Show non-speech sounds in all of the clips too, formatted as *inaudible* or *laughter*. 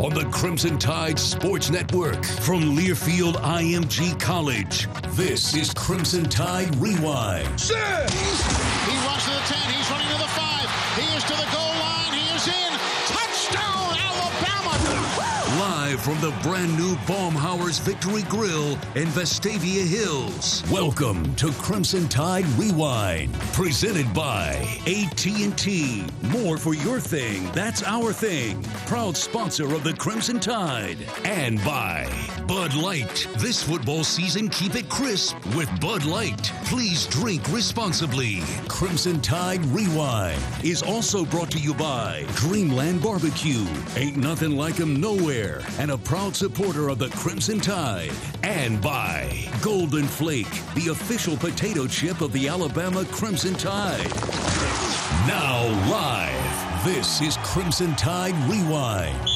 on the Crimson Tide Sports Network from Learfield IMG College. This is Crimson Tide Rewind. He runs to the 10. He's running to the 5. He is to the goal Live from the brand new Baumhower's Victory Grill in Vestavia Hills. Welcome to Crimson Tide Rewind, presented by AT&T. More for your thing, that's our thing. Proud sponsor of the Crimson Tide. And by Bud Light. This football season, keep it crisp with Bud Light. Please drink responsibly. Crimson Tide Rewind is also brought to you by Dreamland Barbecue. Ain't nothing like 'em nowhere. And a proud supporter of the Crimson Tide. And by Golden Flake, the official potato chip of the Alabama Crimson Tide. Now live, this is Crimson Tide Rewind.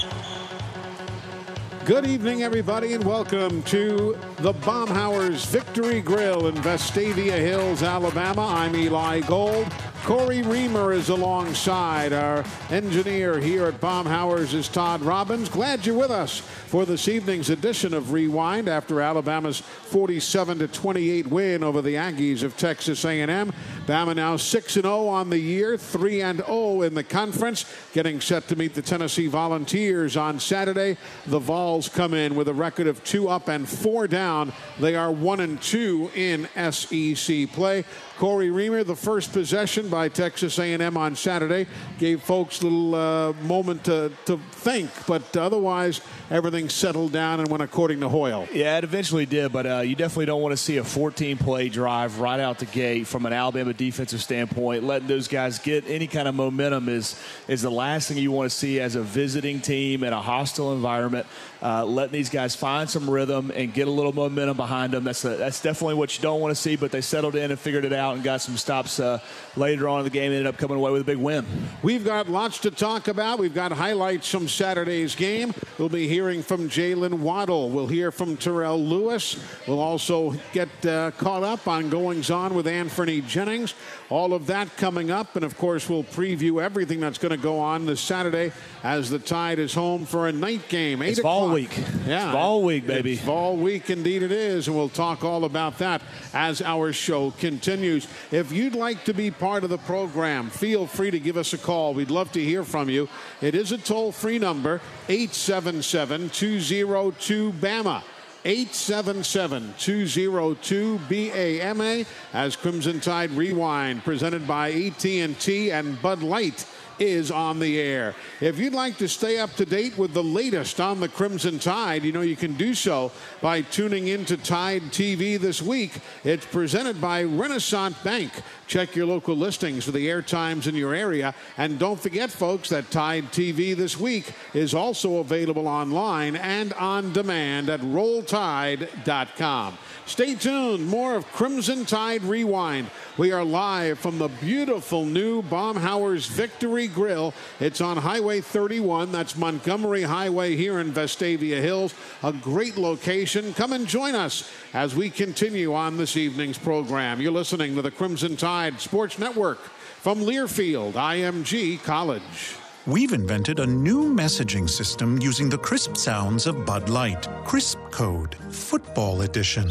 Good evening, everybody, and welcome to the Baumhower's Victory Grill in Vestavia Hills, Alabama. I'm Eli Gold. Cory Reamer is alongside. Our engineer here at Baumhower's is Todd Robbins. Glad you're with us for this evening's edition of Rewind after Alabama's 47 28 win over the Aggies of Texas A&M. Bama now 6 and 0 on the year, 3 and 0 in the conference, getting set to meet the Tennessee Volunteers on Saturday. The Vols come in with a record of 2 up and 4 down. They are 1 and 2 in SEC play. Cory Reamer, the first possession by Texas A&M on Saturday, gave folks a little uh, moment to, to think, but otherwise everything settled down and went according to Hoyle. Yeah, it eventually did, but uh, you definitely don't want to see a 14-play drive right out the gate from an Alabama defensive standpoint. Letting those guys get any kind of momentum is is the last thing you want to see as a visiting team in a hostile environment. Uh, letting these guys find some rhythm and get a little momentum behind them. That's a, that's definitely what you don't want to see. But they settled in and figured it out and got some stops uh, later on in the game. Ended up coming away with a big win. We've got lots to talk about. We've got highlights from Saturday's game. We'll be hearing from Jalen Waddle. We'll hear from Terrell Lewis. We'll also get uh, caught up on goings on with Anfernee Jennings. All of that coming up. And of course, we'll preview everything that's going to go on this Saturday as the Tide is home for a night game. Eight it's fall week. Yeah. It's fall week, baby. It's fall week, indeed it is. And we'll talk all about that as our show continues. If you'd like to be part of the program, feel free to give us a call. We'd love to hear from you. It is a toll free number, 877 202 BAMA. 877-202-BAMA as Crimson Tide Rewind presented by AT&T and Bud Light is on the air. If you'd like to stay up to date with the latest on the Crimson Tide, you know you can do so by tuning into Tide TV this week. It's presented by Renaissance Bank. Check your local listings for the air times in your area. And don't forget, folks, that Tide TV this week is also available online and on demand at rolltide.com. Stay tuned. More of Crimson Tide Rewind. We are live from the beautiful new Baumhower's Victory Grill. It's on Highway 31. That's Montgomery Highway here in Vestavia Hills. A great location. Come and join us as we continue on this evening's program. You're listening to the Crimson Tide Sports Network from Learfield IMG College. We've invented a new messaging system using the crisp sounds of Bud Light. Crisp Code, Football Edition.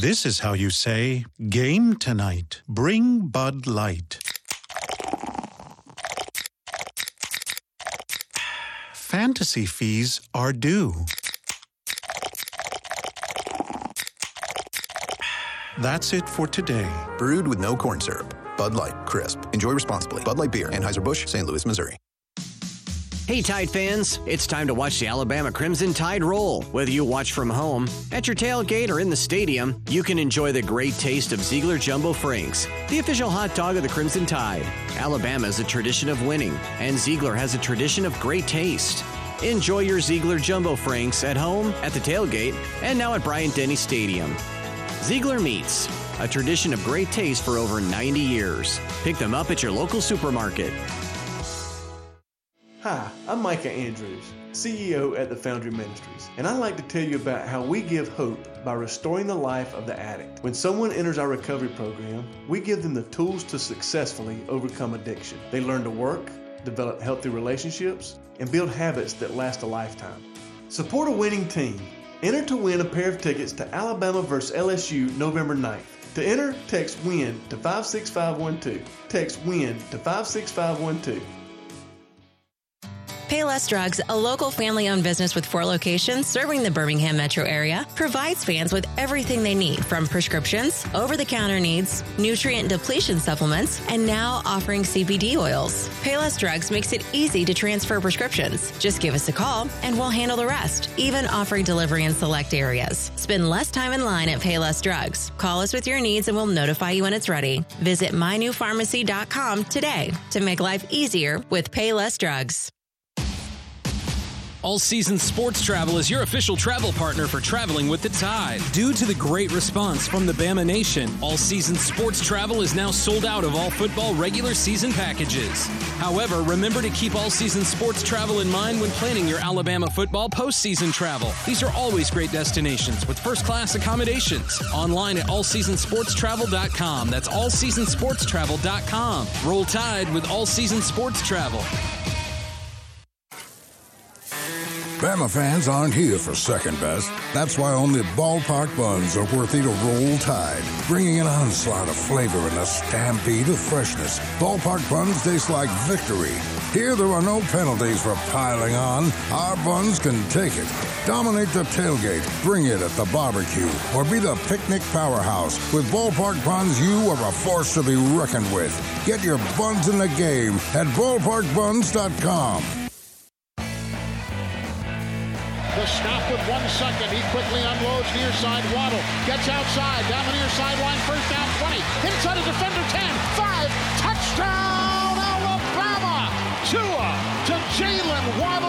This is how you say, Game tonight. Bring Bud Light. Fantasy fees are due. That's it for today. Brewed with no corn syrup. Bud Light, crisp. Enjoy responsibly. Bud Light Beer, Anheuser-Busch, St. Louis, Missouri. Hey, Tide fans, it's time to watch the Alabama Crimson Tide roll. Whether you watch from home, at your tailgate, or in the stadium, you can enjoy the great taste of Zeigler Jumbo Franks, the official hot dog of the Crimson Tide. Alabama has a tradition of winning, and Zeigler has a tradition of great taste. Enjoy your Zeigler Jumbo Franks at home, at the tailgate, and now at Bryant Denny Stadium. Zeigler Meats, a tradition of great taste for over 90 years. Pick them up at your local supermarket. Hi, I'm Micah Andrews, CEO at the Foundry Ministries, and I'd like to tell you about how we give hope by restoring the life of the addict. When someone enters our recovery program, we give them the tools to successfully overcome addiction. They learn to work, develop healthy relationships, and build habits that last a lifetime. Support a winning team. Enter to win a pair of tickets to Alabama vs. LSU November 9th. To enter, text WIN to 56512. Text WIN to 56512. Payless Drugs, a local family owned business with four locations serving the Birmingham metro area, provides fans with everything they need from prescriptions, over the counter needs, nutrient depletion supplements, and now offering CBD oils. Payless Drugs makes it easy to transfer prescriptions. Just give us a call and we'll handle the rest, even offering delivery in select areas. Spend less time in line at Payless Drugs. Call us with your needs and we'll notify you when it's ready. Visit mynewpharmacy.com today to make life easier with Payless Drugs. All Season Sports Travel is your official travel partner for traveling with the Tide. Due to the great response from the Bama Nation, All Season Sports Travel is now sold out of all football regular season packages. However, remember to keep All Season Sports Travel in mind when planning your Alabama football postseason travel. These are always great destinations with first class accommodations. Online at allseasonsportstravel.com. That's allseasonsportstravel.com. Roll Tide with All Season Sports Travel. Bama fans aren't here for second best. That's why only ballpark buns are worthy to roll tide, bringing an onslaught of flavor and a stampede of freshness. Ballpark buns taste like victory. Here there are no penalties for piling on. Our buns can take it. Dominate the tailgate, bring it at the barbecue, or be the picnic powerhouse. With ballpark buns, you are a force to be reckoned with. Get your buns in the game at ballparkbuns.com. The stop with one second. He quickly unloads near side. Waddle gets outside. Down the near sideline. First down 20. Inside a defender 10. 5. Touchdown Alabama. Tua to Jalen Waddle.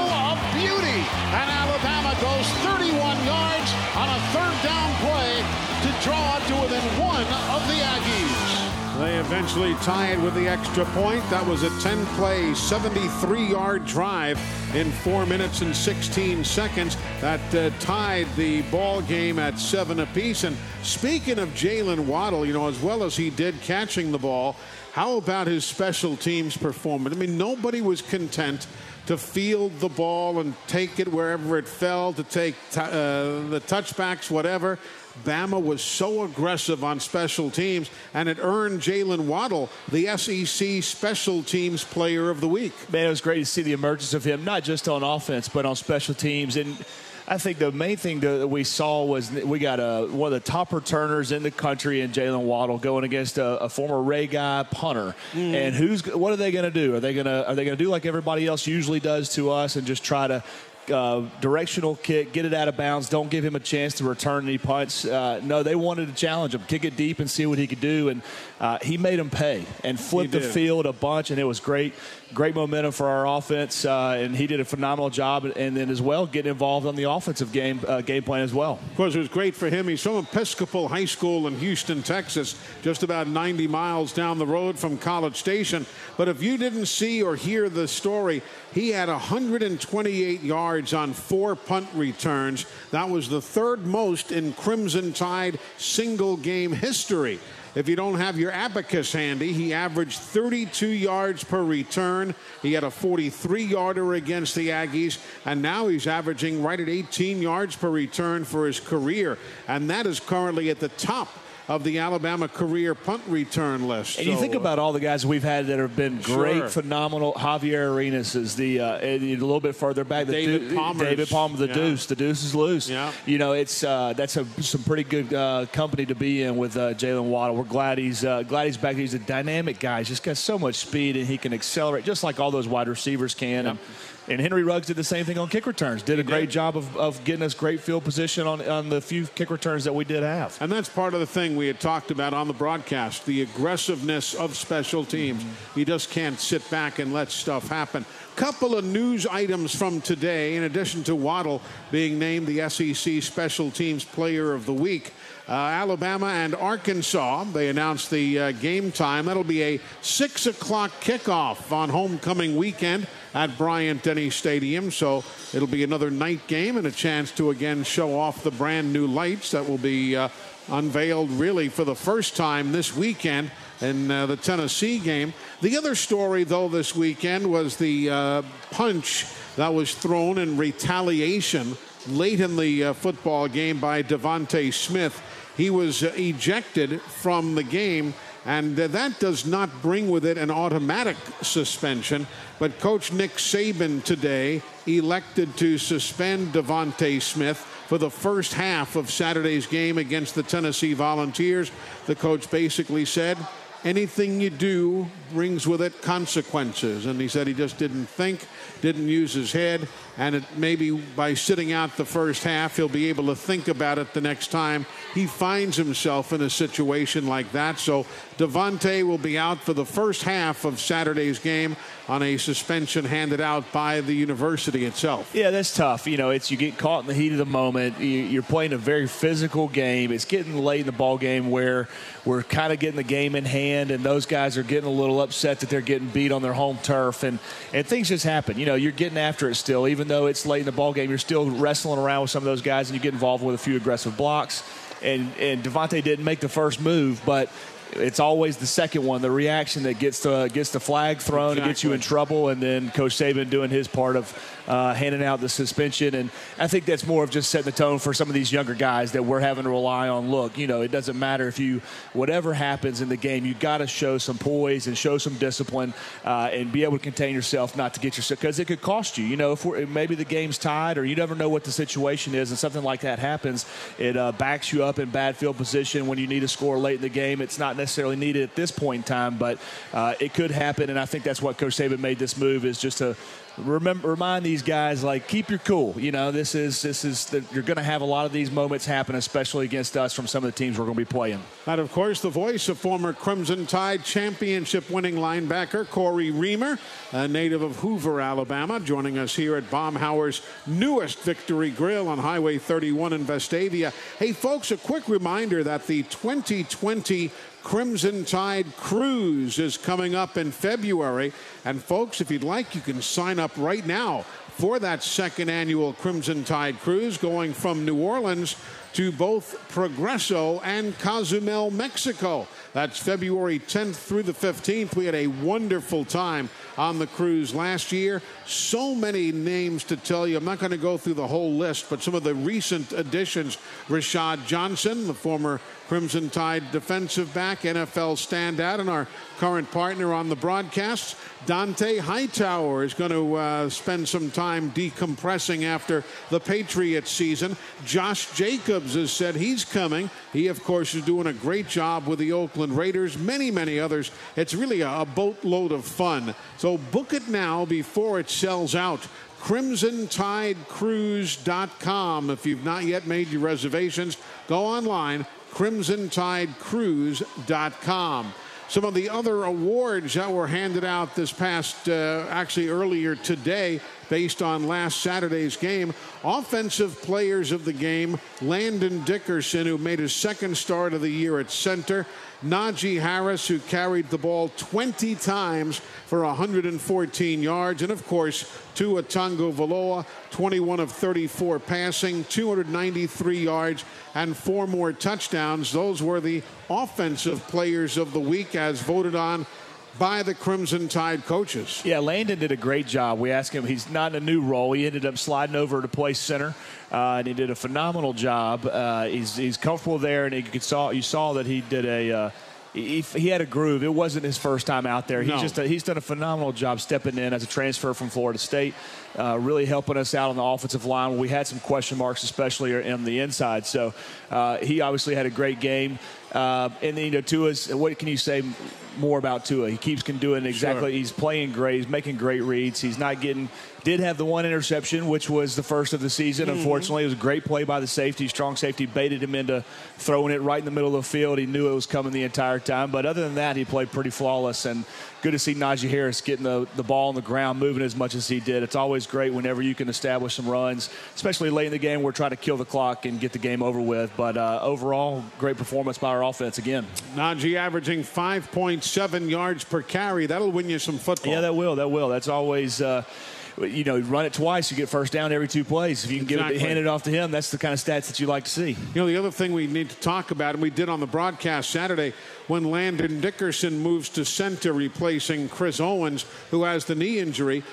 Eventually tied with the extra point. That was a 10 play, 73 yard drive in 4 minutes and 16 seconds. That uh, tied the ball game at 7 apiece. And speaking of Jalen Waddle, you know, as well as he did catching the ball, how about his special teams performance? I mean, nobody was content to field the ball and take it wherever it fell, to take t- uh, the touchbacks, whatever. Bama was so aggressive on special teams, and it earned Jalen Waddle the SEC Special Teams Player of the Week. Man, it was great to see the emergence of him, not just on offense, but on special teams. And I think the main thing that we saw was we got a, one of the top returners in the country in Jalen Waddle going against a, a former Ray Guy punter. Mm. And who's what are they going to do? Are they going to are they going to do like everybody else usually does to us and just try to uh, directional kick, get it out of bounds. Don't give him a chance to return any punts. Uh, no, they wanted to challenge him, kick it deep and see what he could do, and uh, he made him pay and flipped the field a bunch, and it was great. Great momentum for our offense, uh, and he did a phenomenal job. And then as well, getting involved on the offensive game uh, game plan as well. Of course, it was great for him. He's from Episcopal High School in Houston, Texas, just about 90 miles down the road from College Station. But if you didn't see or hear the story, he had 128 yards on four punt returns. That was the third most in Crimson Tide single game history. If you don't have your abacus handy, he averaged 32 yards per return. He had a 43 yarder against the Aggies, and now he's averaging right at 18 yards per return for his career. And that is currently at the top of the Alabama career punt return list. And so, you think about all the guys we've had that have been great, Sure. phenomenal. Javier Arenas is the uh, a little bit further back. The David Palmer's- David Palmer, the yeah. Deuce. The Deuce is loose. Yeah. You know, it's uh, that's a, some pretty good uh, company to be in with uh, Jalen Waddle. We're glad he's uh, glad he's back. He's a dynamic guy. He's just got so much speed and he can accelerate just like all those wide receivers can. And, and Henry Ruggs did the same thing on kick returns. Did a great job of, of getting us great field position on, on the few kick returns that we did have. And that's part of the thing we had talked about on the broadcast the aggressiveness of special teams. You just can't sit back and let stuff happen. Couple of news items from today, in addition to Waddle being named the SEC Special Teams Player of the Week. Uh, Alabama and Arkansas, they announced the uh, game time. That'll be a 6 o'clock kickoff on homecoming weekend at Bryant Denny Stadium. So it'll be another night game and a chance to again show off the brand new lights that will be uh, unveiled really for the first time this weekend in uh, the Tennessee game. The other story, though, this weekend was the uh, punch that was thrown in retaliation late in the uh, football game by DeVonta Smith. He was uh, ejected from the game. And uh, that does not bring with it an automatic suspension. But Coach Nick Saban today elected to suspend DeVonta Smith for the first half of Saturday's game against the Tennessee Volunteers. The coach basically said, anything you do brings with it consequences. And he said he just didn't think, didn't use his head, and it, maybe by sitting out the first half, he'll be able to think about it the next time he finds himself in a situation like that. So DeVonta will be out for the first half of Saturday's game on a suspension handed out by the university itself. Yeah, that's tough. You know, it's you get caught in the heat of the moment. You're playing a very physical game. It's getting late in the ball game where we're kind of getting the game in hand, and those guys are getting a little upset that they're getting beat on their home turf, and and things just happen. You know, you're getting after it still, even though it's late in the ball game. You're still wrestling around with some of those guys, and you get involved with a few aggressive blocks. And and DeVonta didn't make the first move, but it's always the second one, the reaction that gets the gets the flag thrown exactly. and gets you in trouble, and then Coach Saban doing his part of uh, handing out the suspension. And I think that's more of just setting the tone for some of these younger guys that we're having to rely on. Look, you know, it doesn't matter if you whatever happens in the game, you got to show some poise and show some discipline uh, and be able to contain yourself, not to get yourself because it could cost you. You know, if we're, maybe the game's tied or you never know what the situation is, and something like that happens, it uh, backs you up in bad field position when you need to score late in the game. It's not necessarily needed at this point in time, but uh, it could happen, and I think that's what Coach Saban made this move is just to remember remind these guys like keep your cool. You know, this is this is the, you're going to have a lot of these moments happen, especially against us from some of the teams we're going to be playing. And of course, the voice of former Crimson Tide championship-winning linebacker Cory Reamer, a native of Hoover, Alabama, joining us here at Baumhower's newest Victory Grill on Highway 31 in Vestavia. Hey, folks, a quick reminder that the 2020 Crimson Tide Cruise is coming up in February. And folks, if you'd like, you can sign up right now for that second annual Crimson Tide Cruise going from New Orleans to both Progreso and Cozumel, Mexico. That's February 10th through the 15th. We had a wonderful time on the cruise last year. So many names to tell you. I'm not going to go through the whole list, but some of the recent additions Rashad Johnson, the former Crimson Tide defensive back, NFL standout, and our current partner on the broadcast. Dont'a Hightower is going to uh, spend some time decompressing after the Patriots season. Josh Jacobs has said he's coming. He, of course, is doing a great job with the Oakland Raiders. Many, many others. It's really a, a boatload of fun. So book it now before it sells out. CrimsonTideCruise.com. If you've not yet made your reservations, go online crimsontidecruise.com. Some of the other awards that were handed out this past, uh, actually earlier today, based on last Saturday's game. Offensive players of the game Landon Dickerson, who made his second start of the year at center. Najee Harris, who carried the ball 20 times for 114 yards. And of course, Tua Tagovailoa, 21 of 34 passing, 293 yards, and four more touchdowns. Those were the offensive players of the week as voted on by the Crimson Tide coaches. Yeah, Landon did a great job. We asked him, he's not in a new role. He ended up sliding over to play center, uh, and he did a phenomenal job. Uh, he's, he's comfortable there, and you, saw, you saw that he did a. Uh, he, he, had a groove. It wasn't his first time out there. He's no. just a, he's done a phenomenal job stepping in as a transfer from Florida State, uh, really helping us out on the offensive line. We had some question marks, especially on the inside. So uh, he obviously had a great game. Uh, and then, you know, Tua's, what can you say more about Tua? He keeps doing exactly. Sure. He's playing great. He's making great reads. He's not getting. Did have the one interception, which was the first of the season. Mm-hmm. Unfortunately, it was a great play by the safety. Strong safety baited him into throwing it right in the middle of the field. He knew it was coming the entire time. But other than that, he played pretty flawless. And good to see Najee Harris getting the, the ball on the ground, moving as much as he did. It's always great whenever you can establish some runs, especially late in the game. We're trying to kill the clock and get the game over with. But uh, overall, great performance by our offense again. Najee averaging 5.7 yards per carry. That'll win you some football. Yeah, that will. That will. That's always. Uh, you know, run it twice, you get first down every two plays. If you can exactly. give it, hand it off to him, that's the kind of stats that you like to see. You know, the other thing we need to talk about, and we did on the broadcast Saturday, when Landon Dickerson moves to center, replacing Chris Owens, who has the knee injury.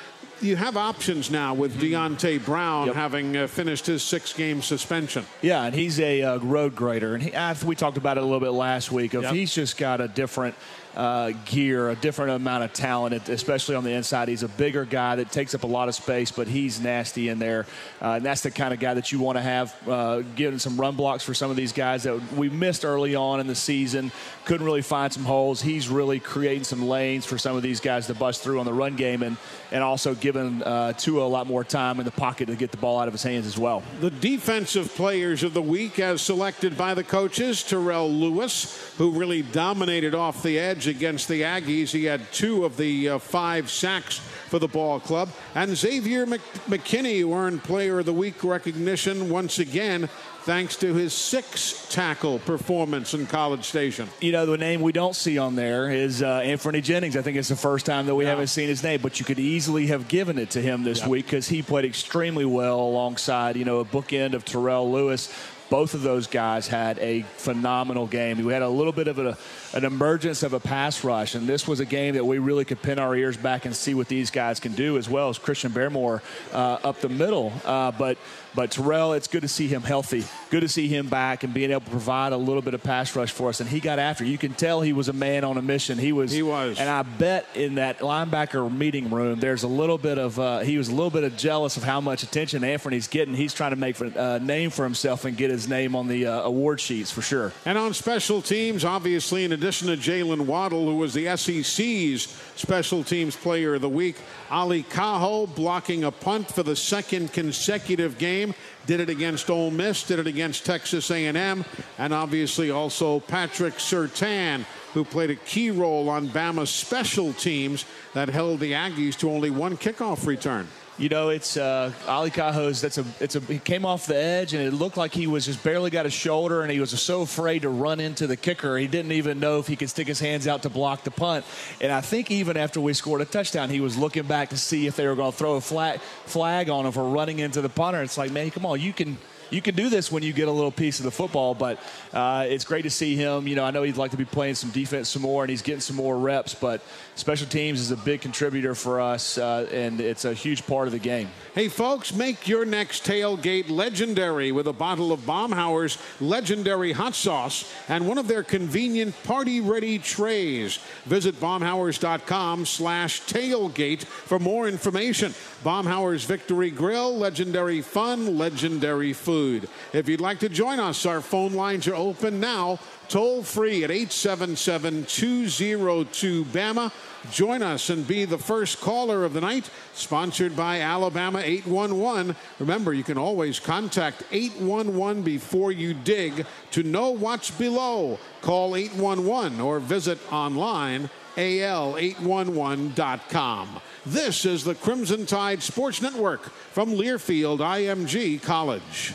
You have options now with Deonte Brown yep. having uh, finished his six-game suspension. Yeah, and he's a uh, road grader, and he, we talked about it a little bit last week. If yep. he's just got a different uh, gear, a different amount of talent, especially on the inside. He's a bigger guy that takes up a lot of space, but he's nasty in there. Uh, and that's the kind of guy that you want to have uh, getting some run blocks for some of these guys that we missed early on in the season. Couldn't really find some holes. He's really creating some lanes for some of these guys to bust through on the run game and, and also giving uh, Tua a lot more time in the pocket to get the ball out of his hands as well. The defensive players of the week, as selected by the coaches, Terrell Lewis, who really dominated off the edge against the Aggies. He had two of the uh, five sacks for the ball club. And Xavier McKinney earned Player of the Week recognition once again thanks to his six tackle performance in College Station. You know, the name we don't see on there is uh, Anfernee Jennings. I think it's the first time that we yeah. haven't seen his name, but you could easily have given it to him this yeah. week because he played extremely well alongside, you know, a bookend of Terrell Lewis both of those guys had a phenomenal game. We had a little bit of a, an emergence of a pass rush, and this was a game that we really could pin our ears back and see what these guys can do, as well as Christian Barmore uh, up the middle. Uh, but but Terrell, it's good to see him healthy. Good to see him back and being able to provide a little bit of pass rush for us. And he got after. You can tell he was a man on a mission. He was. He was. And I bet in that linebacker meeting room, there's a little bit of. Uh, he was a little bit of jealous of how much attention Anfernee getting. He's trying to make a uh, name for himself and get his name on the uh, award sheets for sure. And on special teams, obviously, in addition to Jalen Waddle, who was the SEC's special teams player of the week, Ale Kaho blocking a punt for the second consecutive game. Did it against Ole Miss, did it against Texas A&M, and obviously also Patrick Surtain, who played a key role on Bama's special teams that held the Aggies to only one kickoff return. You know, it's uh, Ale Kaho's. That's a. It's a. He came off the edge, and it looked like he was just barely got a shoulder, and he was so afraid to run into the kicker. He didn't even know if he could stick his hands out to block the punt. And I think even after we scored a touchdown, he was looking back to see if they were going to throw a flag flag on him for running into the punter. It's like, man, come on, you can you can do this when you get a little piece of the football. But uh, it's great to see him. You know, I know he'd like to be playing some defense some more, and he's getting some more reps. But special teams is a big contributor for us, uh, and it's a huge part of the game. Hey, folks, make your next tailgate legendary with a bottle of Baumhower's legendary hot sauce and one of their convenient party-ready trays. Visit baumhowers.com slash tailgate for more information. Baumhower's Victory Grill, legendary fun, legendary food. If you'd like to join us, our phone lines are open now, toll free at 877 202 BAMA. Join us and be the first caller of the night, sponsored by Alabama 811. Remember, you can always contact 811 before you dig to know what's below. Call 811 or visit online al811.com. This is the Crimson Tide Sports Network from Learfield IMG College.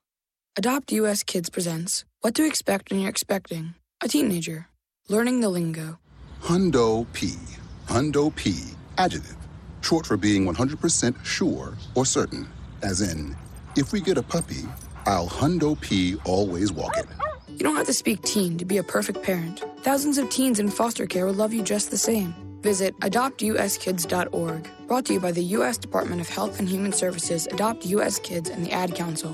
Adopt US Kids presents What to Expect When You're Expecting a Teenager. Learning the Lingo. Hundo P. Hundo P. Adjective. Short for being 100% sure or certain. As in, if we get a puppy, I'll Hundo P always walk it. You don't have to speak teen to be a perfect parent. Thousands of teens in foster care will love you just the same. Visit adoptuskids.org. Brought to you by the U.S. Department of Health and Human Services, Adopt U.S. Kids, and the Ad Council.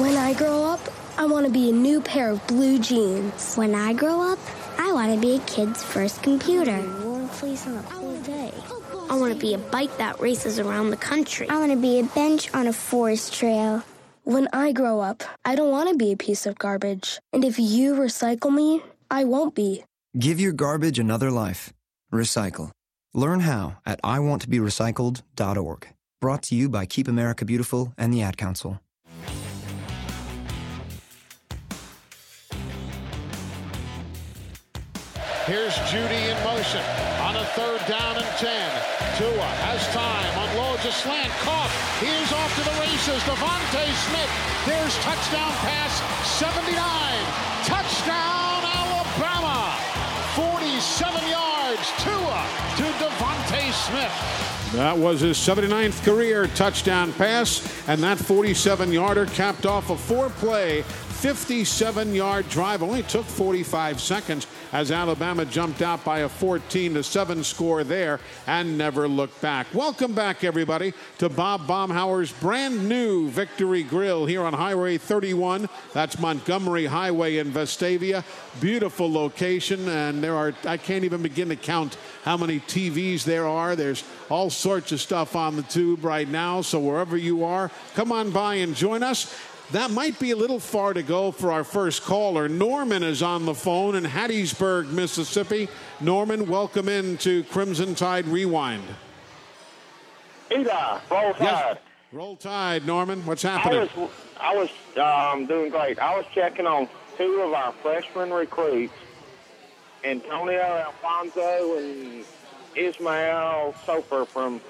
When I grow up, I want to be a new pair of blue jeans. When I grow up, I want to be a kid's first computer. Warm place on a cold day. I want to be a bike that races around the country. I want to be a bench on a forest trail. When I grow up, I don't want to be a piece of garbage. And if you recycle me, I won't be. Give your garbage another life. Recycle. Learn how at iwanttoberecycled.org. Brought to you by Keep America Beautiful and the Ad Council. Here's Jeudy in motion on a third down and 10. Tua has time, unloads a slant, caught. He is off to the races. DeVonta Smith. There's touchdown pass, 79. Touchdown, Alabama. 47 yards. Tua to DeVonta Smith. That was his 79th career touchdown pass, and that 47 yarder capped off a four play, 57 yard drive. Only took 45 seconds as Alabama jumped out by a 14 to 7 score there and never looked back. Welcome back, everybody, to Bob Baumhower's brand new Victory Grill here on Highway 31. That's Montgomery Highway in Vestavia. Beautiful location, and there are, I can't even begin to count how many TVs there are. There's all sorts of stuff on the tube right now, so wherever you are, come on by and join us. That might be a little far to go for our first caller. Norman is on the phone in Hattiesburg, Mississippi. Norman, welcome into Crimson Tide Rewind. Ida, roll tide. Yes. Roll Tide, Norman. What's happening? I was, I was um, doing great. I was checking on two of our freshman recruits, Antonio Alfano and Ismael Soper from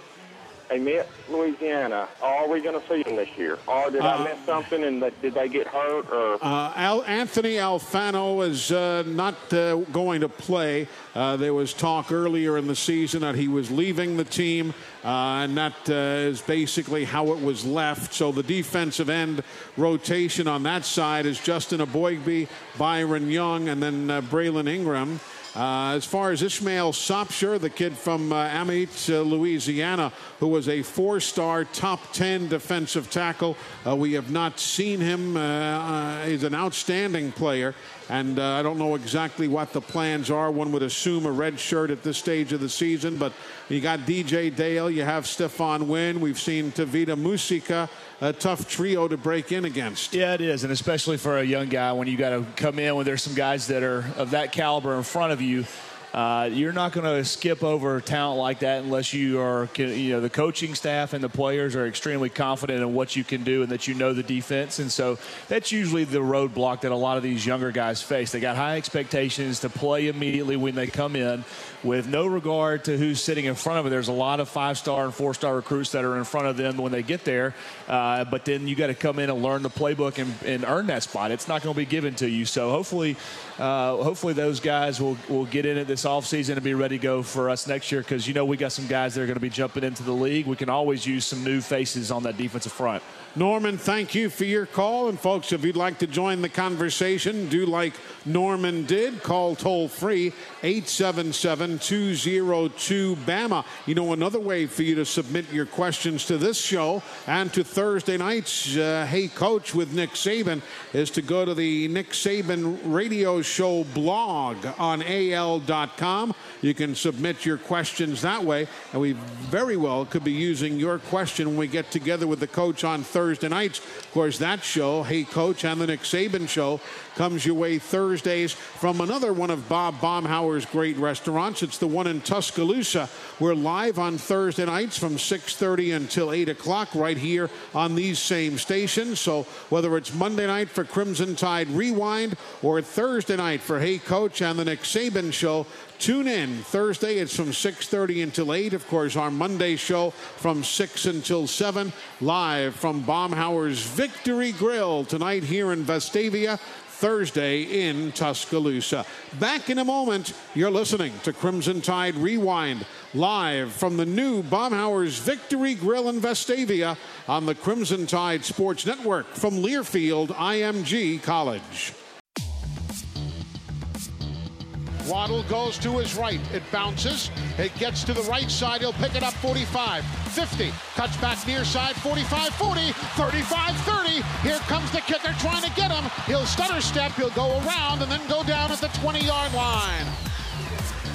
Amite, Louisiana. Are we going to see them this year? Or did Uh, I miss something and did they get hurt? Or Uh, Al- Anthony Alfano is uh, not uh, going to play. Uh, there was talk earlier in the season that he was leaving the team, uh, and that uh, is basically how it was left. So the defensive end rotation on that side is Justin Eboigbe, Byron Young, and then uh, Braylen Ingram. Uh, as far as Ishmael Sopsher, the kid from uh, Amite, uh, Louisiana, who was a four-star, top 10 defensive tackle, uh, we have not seen him. Uh, uh, he's an outstanding player, and uh, I don't know exactly what the plans are. One would assume a red shirt at this stage of the season, but you got DJ Dale, you have Stephon Wynn, we've seen Tevita Musika, a tough trio to break in against. Yeah, it is, and especially for a young guy when you got to come in when there's some guys that are of that caliber in front of you. Uh, you're not going to skip over talent like that unless you are, you know, the coaching staff and the players are extremely confident in what you can do and that you know the defense. And so that's usually the roadblock that a lot of these younger guys face. They got high expectations to play immediately when they come in with no regard to who's sitting in front of them. There's a lot of five star and four star recruits that are in front of them when they get there. Uh, but then you got to come in and learn the playbook and, and earn that spot. It's not going to be given to you. So hopefully, uh, hopefully those guys will, will get in it this offseason and be ready to go for us next year because you know we got some guys that are going to be jumping into the league. We can always use some new faces on that defensive front. Norman, thank you for your call. And folks, if you'd like to join the conversation, do like Norman did. Call toll free 877 202 BAMA. You know, another way for you to submit your questions to this show and to Thursday night's uh, Hey Coach with Nick Saban is to go to the Nick Saban radio show blog on AL.com. You can submit your questions that way, and we very well could be using your question when we get together with the coach on Thursday. Thursday nights. Of course, that show, Hey Coach, and the Nick Saban show comes your way Thursdays from another one of Bob Baumhower's great restaurants. It's the one in Tuscaloosa. We're live on Thursday nights from 6:30 until 8 o'clock right here on these same stations. So whether it's Monday night for Crimson Tide Rewind or Thursday night for Hey Coach and the Nick Saban show, Tune in Thursday. It's from 6:30 until 8. Of course, our Monday show from 6 until 7, live from Baumhower's Victory Grill tonight here in Vestavia. Thursday in Tuscaloosa. Back in a moment, you're listening to Crimson Tide Rewind, live from the new Baumhower's Victory Grill in Vestavia on the Crimson Tide Sports Network from Learfield IMG College. Waddle goes to his right. It bounces. It gets to the right side. He'll pick it up 45, 50. Cuts back near side 45, 40, 35, 30. Here comes the kicker trying to get him. He'll stutter step. He'll go around and then go down at the 20 yard line.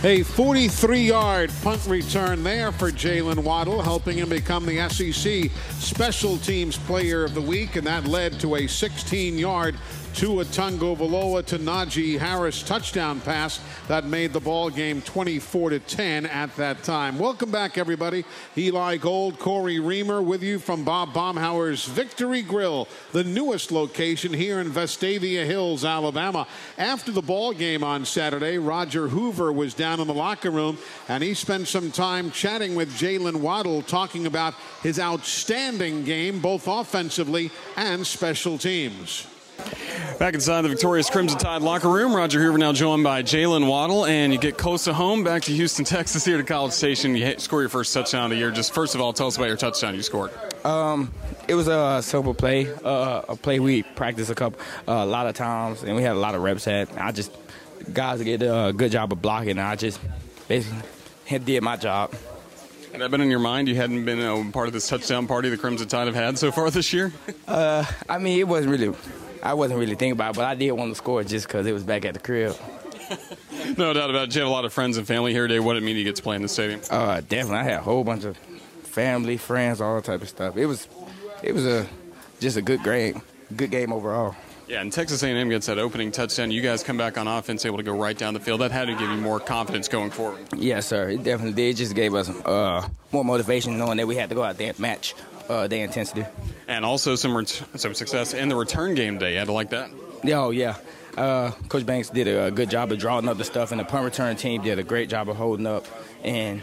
A 43 yard punt return there for Jalen Waddle, helping him become the SEC Special Teams Player of the Week, and that led to a 16 yard Tua Tagovailoa to Najee Harris touchdown pass that made the ball game 24 to 10 at that time. Welcome back, everybody. Eli Gold, Cory Reamer with you from Bob Baumhower's Victory Grill, the newest location here in Vestavia Hills, Alabama. After the ball game on Saturday, Roger Hoover was down in the locker room and he spent some time chatting with Jalen Waddle, talking about his outstanding game, both offensively and special teams. Back inside the victorious Crimson Tide locker room, Roger Hoover now joined by Jalen Waddle, and you get close to home, back to Houston, *laughs* Texas, here to College Station. You score your first touchdown of the year. Just first of all, tell us about your touchdown you scored. Um, it was a simple play, uh, a play we practiced a couple, uh, a lot of times, and we had a lot of reps at. I just guys did a good job of blocking, and I just basically did my job. Had that been in your mind? You hadn't been a part of this touchdown party the Crimson Tide have had so far this year? uh, I mean, it wasn't really I wasn't really thinking about it, but I did want to score just because it was back at the crib. *laughs* no doubt about it. You have a lot of friends and family here today. What did it mean you get to play in the stadium? Uh, definitely. I had a whole bunch of family, friends, all that type of stuff. It was, it was a just a good game, good game overall. Yeah, and Texas A&M gets that opening touchdown. You guys come back on offense, able to go right down the field. That had to give you more confidence going forward. Yes, sir. It definitely did. It just gave us uh, more motivation, knowing that we had to go out there and match uh, their intensity. And also some ret- some success in the return game day. You had to like that. Oh yeah. Uh, Coach Banks did a, good job of drawing up the stuff, and the punt return team did a great job of holding up. And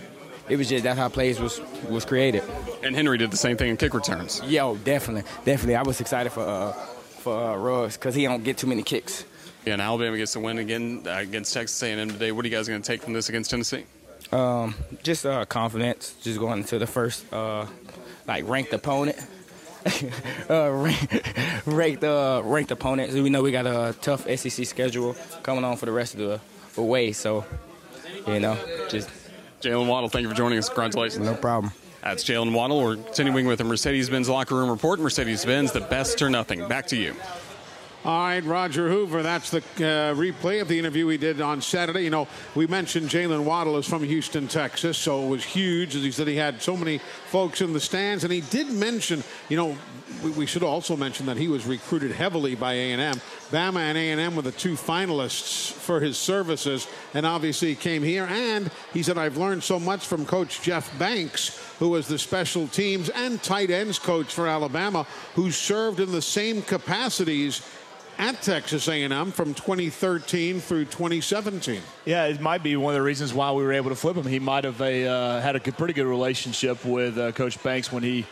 it was just that's how plays was was created. And Henry did the same thing in kick returns. Yo, definitely, definitely. I was excited for uh, for uh, Ruggs because he don't get too many kicks. Yeah, and Alabama gets the win again uh, against Texas A&M today. What are you guys going to take from this against Tennessee? Um, just uh, confidence, just going into the first uh, like ranked opponent. *laughs* uh, rank, *laughs* ranked uh, ranked opponents. We know we got a tough SEC schedule coming on for the rest of the, the way. So, you know, just Jalen Waddle, thank you for joining us. Congratulations. No problem. That's Jalen Waddle. We're continuing with the Mercedes-Benz locker room report. Mercedes-Benz, the best or nothing. Back to you. All right, Roger Hoover. That's the uh, replay of the interview we did on Saturday. You know, we mentioned Jalen Waddle is from Houston, Texas, so it was huge. As he said, he had so many folks in the stands, and he did mention, you know, we, we should also mention that he was recruited heavily by A&M. Bama and A&M were the two finalists for his services, and obviously he came here. And he said, "I've learned so much from Coach Jeff Banks, who was the special teams and tight ends coach for Alabama, who served in the same capacities." At Texas A&M from 2013 through 2017. Yeah, it might be one of the reasons why we were able to flip him. He might have a, uh, had a pretty good relationship with uh, Coach Banks when he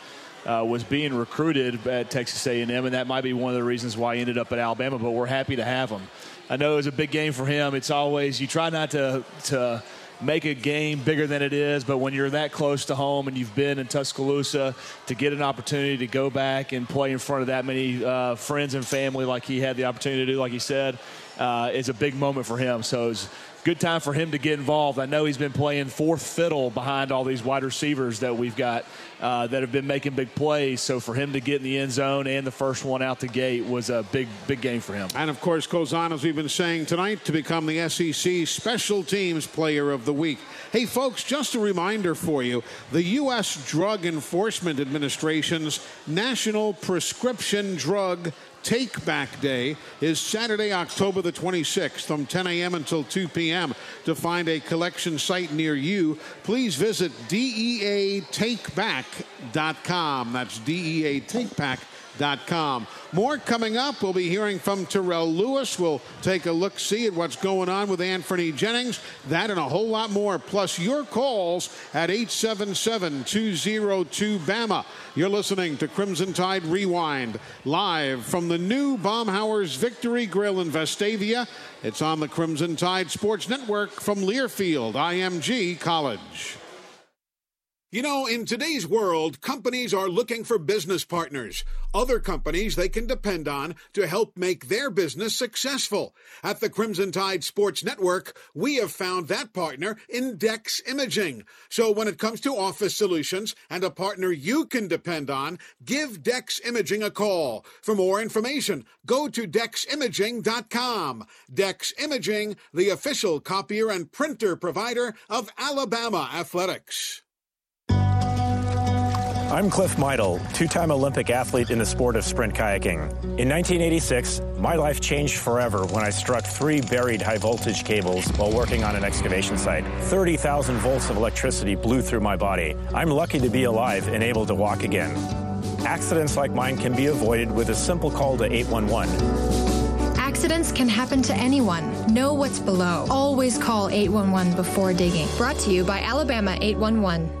uh, was being recruited at Texas A&M, and that might be one of the reasons why he ended up at Alabama. But we're happy to have him. I know it was a big game for him. It's always you try not to to make a game bigger than it is. But when you're that close to home and you've been in Tuscaloosa, to get an opportunity to go back and play in front of that many uh, friends and family like he had the opportunity to do, like he said, uh, is a big moment for him. So it's good time for him to get involved. I know he's been playing fourth fiddle behind all these wide receivers that we've got uh, that have been making big plays. So for him to get in the end zone and the first one out the gate was a big, big game for him. And of course, goes on, as we've been saying tonight, to become the SEC Special Teams Player of the Week. Hey, folks, just a reminder for you the U.S. Drug Enforcement Administration's National Prescription Drug Take Back Day is Saturday, October the 26th from 10 a.m. until 2 p.m. To find a collection site near you, please visit DEATakeback.com. That's DEATakeback.com. More coming up. We'll be hearing from Terrell Lewis. We'll take a look, see at what's going on with Anfernee Jennings. That and a whole lot more. Plus your calls at 877-202-BAMA. You're listening to Crimson Tide Rewind live from the new Baumhower's Victory Grill in Vestavia. It's on the Crimson Tide Sports Network from Learfield, IMG College. You know, in today's world, companies are looking for business partners, other companies they can depend on to help make their business successful. At the Crimson Tide Sports Network, we have found that partner in Dex Imaging. So when it comes to office solutions and a partner you can depend on, give Dex Imaging a call. For more information, go to deximaging.com. Dex Imaging, the official copier and printer provider of Alabama Athletics. I'm Cliff Meidel, two time Olympic athlete in the sport of sprint kayaking. In 1986, my life changed forever when I struck three buried high voltage cables while working on an excavation site. 30,000 volts of electricity blew through my body. I'm lucky to be alive and able to walk again. Accidents like mine can be avoided with a simple call to 811. Accidents can happen to anyone. Know what's below. Always call 811 before digging. Brought to you by Alabama 811.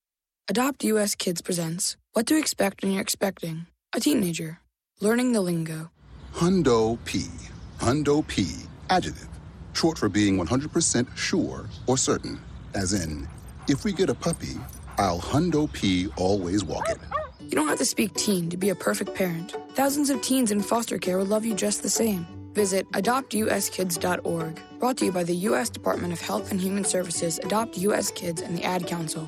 Adopt US Kids presents What to Expect When You're Expecting a Teenager. Learning the lingo. Hundo P. Hundo P. Adjective. Short for being 100% sure or certain. As in, if we get a puppy, I'll Hundo P always walk it. You don't have to speak teen to be a perfect parent. Thousands of teens in foster care will love you just the same. Visit adoptuskids.org. Brought to you by the U.S. Department of Health and Human Services, Adopt U.S. Kids, and the Ad Council.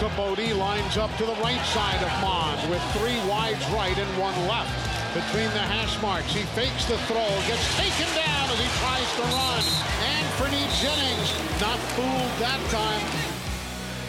Now Caboti lines up to the right side of Mond with three wides right and one left. Between the hash marks, he fakes the throw, gets taken down as he tries to run. And Anfernee Jennings not fooled that time.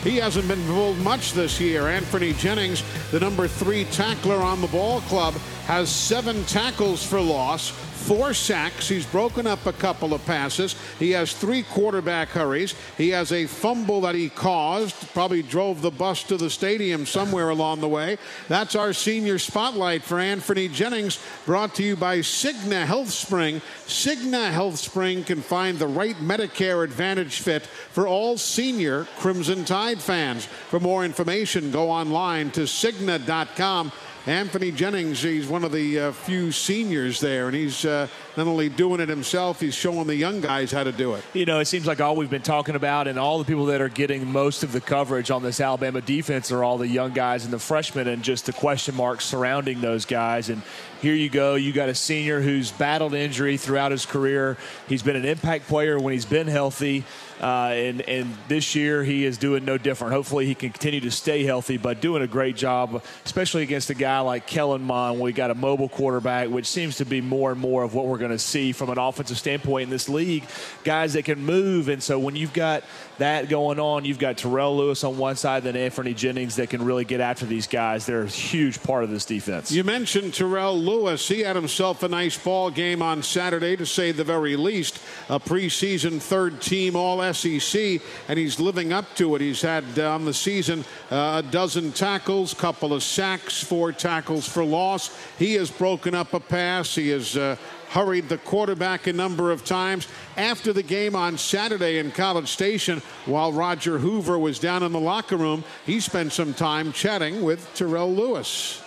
He hasn't been fooled much this year. Anfernee Jennings, the number three tackler on the ball club, has seven tackles for loss, four sacks. He's broken up a couple of passes. He has three quarterback hurries. He has a fumble that he caused, probably drove the bus to the stadium somewhere along the way. That's our senior spotlight for Anfernee Jennings, brought to you by Cigna Health Spring. Cigna Health Spring can find the right Medicare Advantage fit for all senior Crimson Tide fans. For more information, go online to Cigna.com. Anfernee Jennings, he's one of the uh, few seniors there, and he's uh, not only doing it himself, he's showing the young guys how to do it. You know, it seems like all we've been talking about and all the people that are getting most of the coverage on this Alabama defense are all the young guys and the freshmen and just the question marks surrounding those guys. And here you go. You got a senior who's battled injury throughout his career. He's been an impact player when he's been healthy. Uh, and, and this year he is doing no different. Hopefully he can continue to stay healthy, but doing a great job, especially against a guy like Kellen Mond. We got a mobile quarterback, which seems to be more and more of what we're going to see from an offensive standpoint in this league. Guys that can move, and so when you've got that going on, you've got Terrell Lewis on one side, then Anfernee Jennings that can really get after these guys. They're a huge part of this defense. You mentioned Terrell Lewis. He had himself a nice ball game on Saturday, to say the very least. A preseason third team All SEC, and he's living up to it. He's had uh, on the season uh, a dozen tackles, couple of sacks, four tackles for loss. He has broken up a pass. He has uh, hurried the quarterback a number of times. After the game on Saturday in College Station, while Roger Hoover was down in the locker room, he spent some time chatting with Terrell Lewis.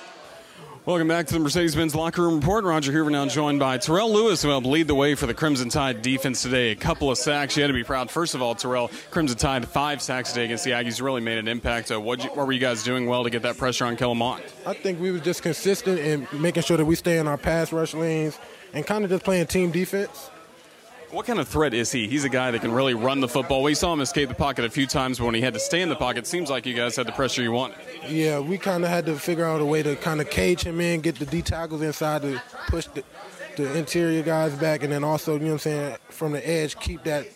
Welcome back to the Mercedes-Benz Locker Room Report. Roger Hoover now joined by Terrell Lewis, who helped lead the way for the Crimson Tide defense today. A couple of sacks. You had to be proud. First of all, Terrell, Crimson Tide, five sacks today against the Aggies really made an impact. What, what, were you guys doing well to get that pressure on Kellen? I think we were just consistent in making sure that we stay in our pass rush lanes and kind of just playing team defense. What kind of threat is he? He's a guy that can really run the football. We saw him escape the pocket a few times, but when he had to stay in the pocket, seems like you guys had the pressure you wanted. Yeah, we kind of had to figure out a way to kind of cage him in, get the D tackles inside to push the, the interior guys back, and then also, you know what I'm saying, from the edge, keep that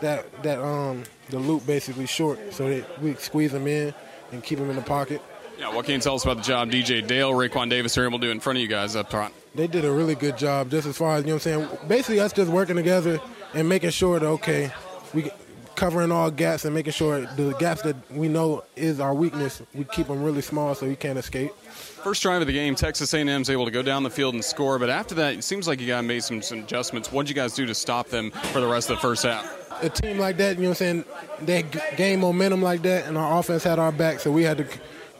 that that um the loop basically short so that we squeeze him in and keep him in the pocket. Yeah, what can you tell us about the job DJ Dale, Raekwon Davis are able to do in front of you guys up front? They did a really good job just as far as, you know what I'm saying, basically us just working together and making sure that, okay, we covering all gaps and making sure the gaps that we know is our weakness, we keep them really small so he can't escape. First drive of the game, Texas A&M's able to go down the field and score, but after that, it seems like you guys made some, some adjustments. What did you guys do to stop them for the rest of the first half? A team like that, you know what I'm saying, they gain momentum like that, and our offense had our back, so we had to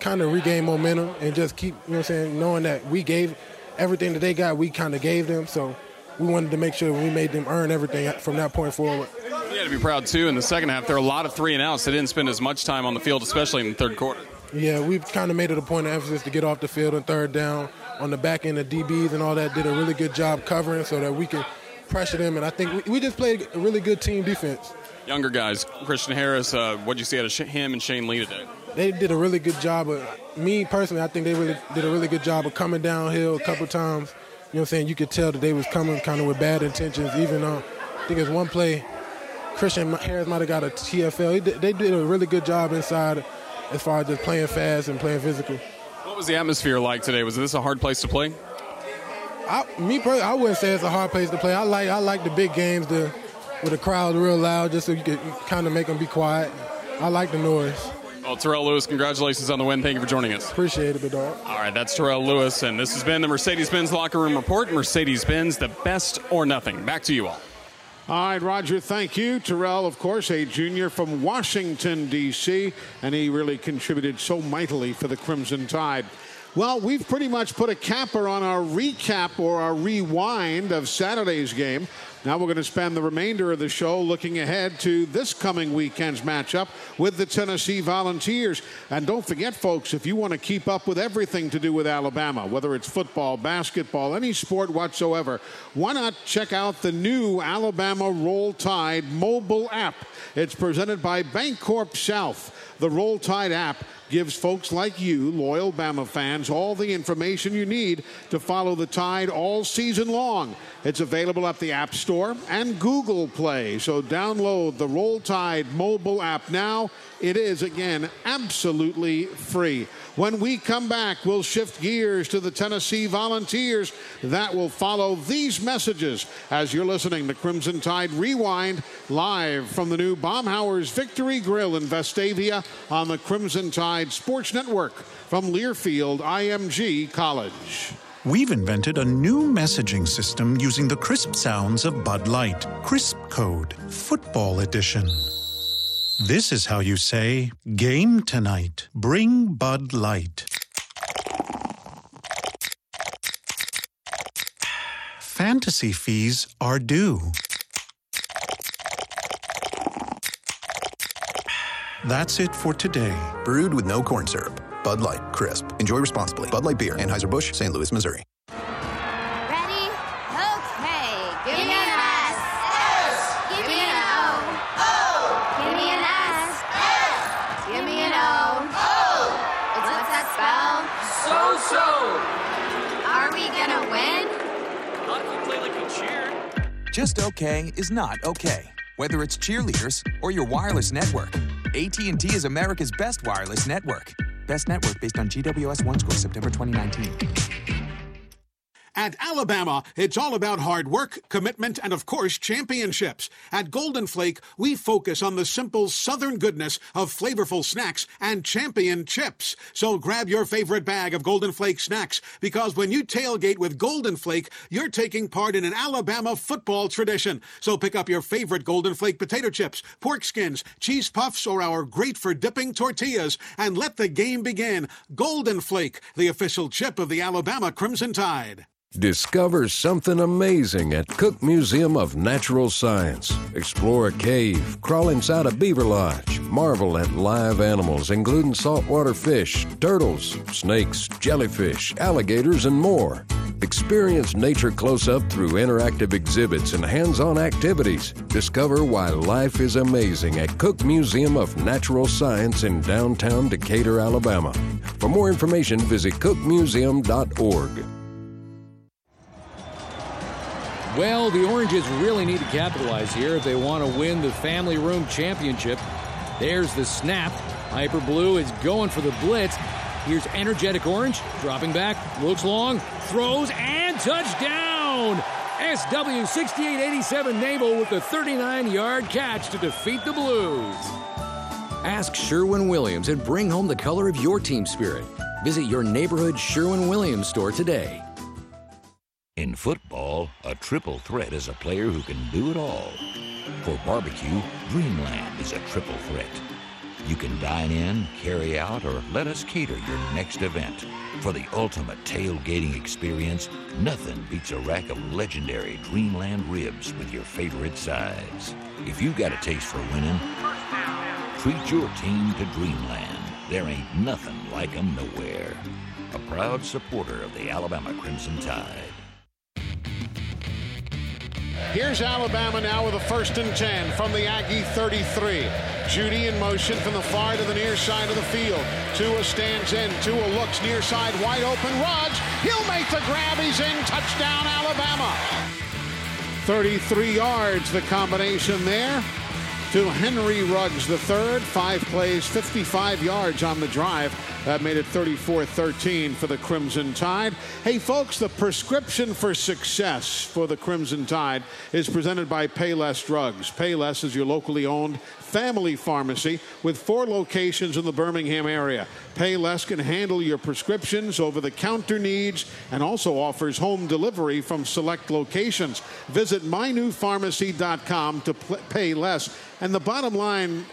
kind of regain momentum and just keep, you know what I'm saying, knowing that we gave everything that they got, we kind of gave them. So we wanted to make sure we made them earn everything from that point forward. You had to be proud too. In the second half, there were a lot of three and outs. They didn't spend as much time on the field, especially in the third quarter. Yeah, we've kind of made it a point of emphasis to get off the field and third down on the back end of DBs and all that. Did a really good job covering so that we could pressure them. And I think we, we just played a really good team defense. Younger guys, Christian Harris. Uh, what did you see out of him and Shane Lee today? They did a really good job of me personally. I think they really did a really good job of coming downhill a couple times. You know what I'm saying? You could tell that they was coming kind of with bad intentions. Even uh, I think it's one play, Christian Harris might have got a TFL. Did, they did a really good job inside as far as just playing fast and playing physical. What was the atmosphere like today? Was this a hard place to play? I, me personally, I wouldn't say it's a hard place to play. I like I like the big games the, with the crowd real loud, just so you could kind of make them be quiet. I like the noise. Well, Terrell Lewis, congratulations on the win. Thank you for joining us. Appreciate it, big dog. All right, that's Terrell Lewis, and this has been the Mercedes Benz Locker Room Report. Mercedes Benz, the best or nothing. Back to you all. All right, Roger, thank you. Terrell, of course, a junior from Washington, D.C., and he really contributed so mightily for the Crimson Tide. Well, we've pretty much put a capper on our recap or our rewind of Saturday's game. Now we're going to spend the remainder of the show looking ahead to this coming weekend's matchup with the Tennessee Volunteers. And don't forget, folks, if you want to keep up with everything to do with Alabama, whether it's football, basketball, any sport whatsoever, why not check out the new Alabama Roll Tide mobile app? It's presented by Bancorp South. The Roll Tide app gives folks like you, loyal Bama fans, all the information you need to follow the Tide all season long. It's available at the App Store and Google Play. So download the Roll Tide mobile app now. It is, again, absolutely free. When we come back, we'll shift gears to the Tennessee Volunteers. That will follow these messages as you're listening to Crimson Tide Rewind live from the new Baumhower's Victory Grill in Vestavia on the Crimson Tide Sports Network from Learfield IMG College. We've invented a new messaging system using the crisp sounds of Bud Light. Crisp Code, Football Edition. This is how you say game tonight. Bring Bud Light. Fantasy fees are due. That's it for today. Brewed with no corn syrup. Bud Light, crisp. Enjoy responsibly. Bud Light Beer, Anheuser-Busch, St. Louis, Missouri. Just okay is not okay. Whether it's cheerleaders or your wireless network, AT&T is America's best wireless network. Best network based on GWS One score September 2019. At Alabama, it's all about hard work, commitment, and of course, championships. At Golden Flake, we focus on the simple southern goodness of flavorful snacks and champion chips. So grab your favorite bag of Golden Flake snacks because when you tailgate with Golden Flake, you're taking part in an Alabama football tradition. So pick up your favorite Golden Flake potato chips, pork skins, cheese puffs, or our great for dipping tortillas and let the game begin. Golden Flake, the official chip of the Alabama Crimson Tide. Discover something amazing at Cook Museum of Natural Science. Explore a cave, crawl inside a beaver lodge, marvel at live animals, including saltwater fish, turtles, snakes, jellyfish, alligators, and more. Experience nature close up through interactive exhibits and hands on activities. Discover why life is amazing at Cook Museum of Natural Science in downtown Decatur, Alabama. For more information, visit cookmuseum.org. Well, the Oranges really need to capitalize here if they want to win the Family Room Championship. There's the snap. Hyper Blue is going for the blitz. Here's Energetic Orange, dropping back, looks long, throws, and touchdown! SW 6887 Naval with the 39 yard catch to defeat the Blues. Ask Sherwin Williams and bring home the color of your team spirit. Visit your neighborhood Sherwin Williams store today. In football, a triple threat is a player who can do it all. For barbecue, Dreamland is a triple threat. You can dine in, carry out, or let us cater your next event. For the ultimate tailgating experience, nothing beats a rack of legendary Dreamland ribs with your favorite sides. If you've got a taste for winning, treat your team to Dreamland. There ain't nothing like 'em nowhere. A proud supporter of the Alabama Crimson Tide. Here's Alabama now with a first and 10 from the Aggie 33. Jeudy in motion from the far to the near side of the field. Tua stands in. Tua looks near side, wide open. Ruggs, he'll make the grab. He's in. Touchdown, Alabama. 33 yards, the combination there to Henry Ruggs third. Five plays, 55 yards on the drive. That made it 34-13 for the Crimson Tide. Hey, folks, the prescription for success for the Crimson Tide is presented by Payless Drugs. Payless is your locally owned family pharmacy with four locations in the Birmingham area. Payless can handle your prescriptions, over-the-counter needs, and also offers home delivery from select locations. Visit mynewpharmacy.com to pay less. And the bottom line,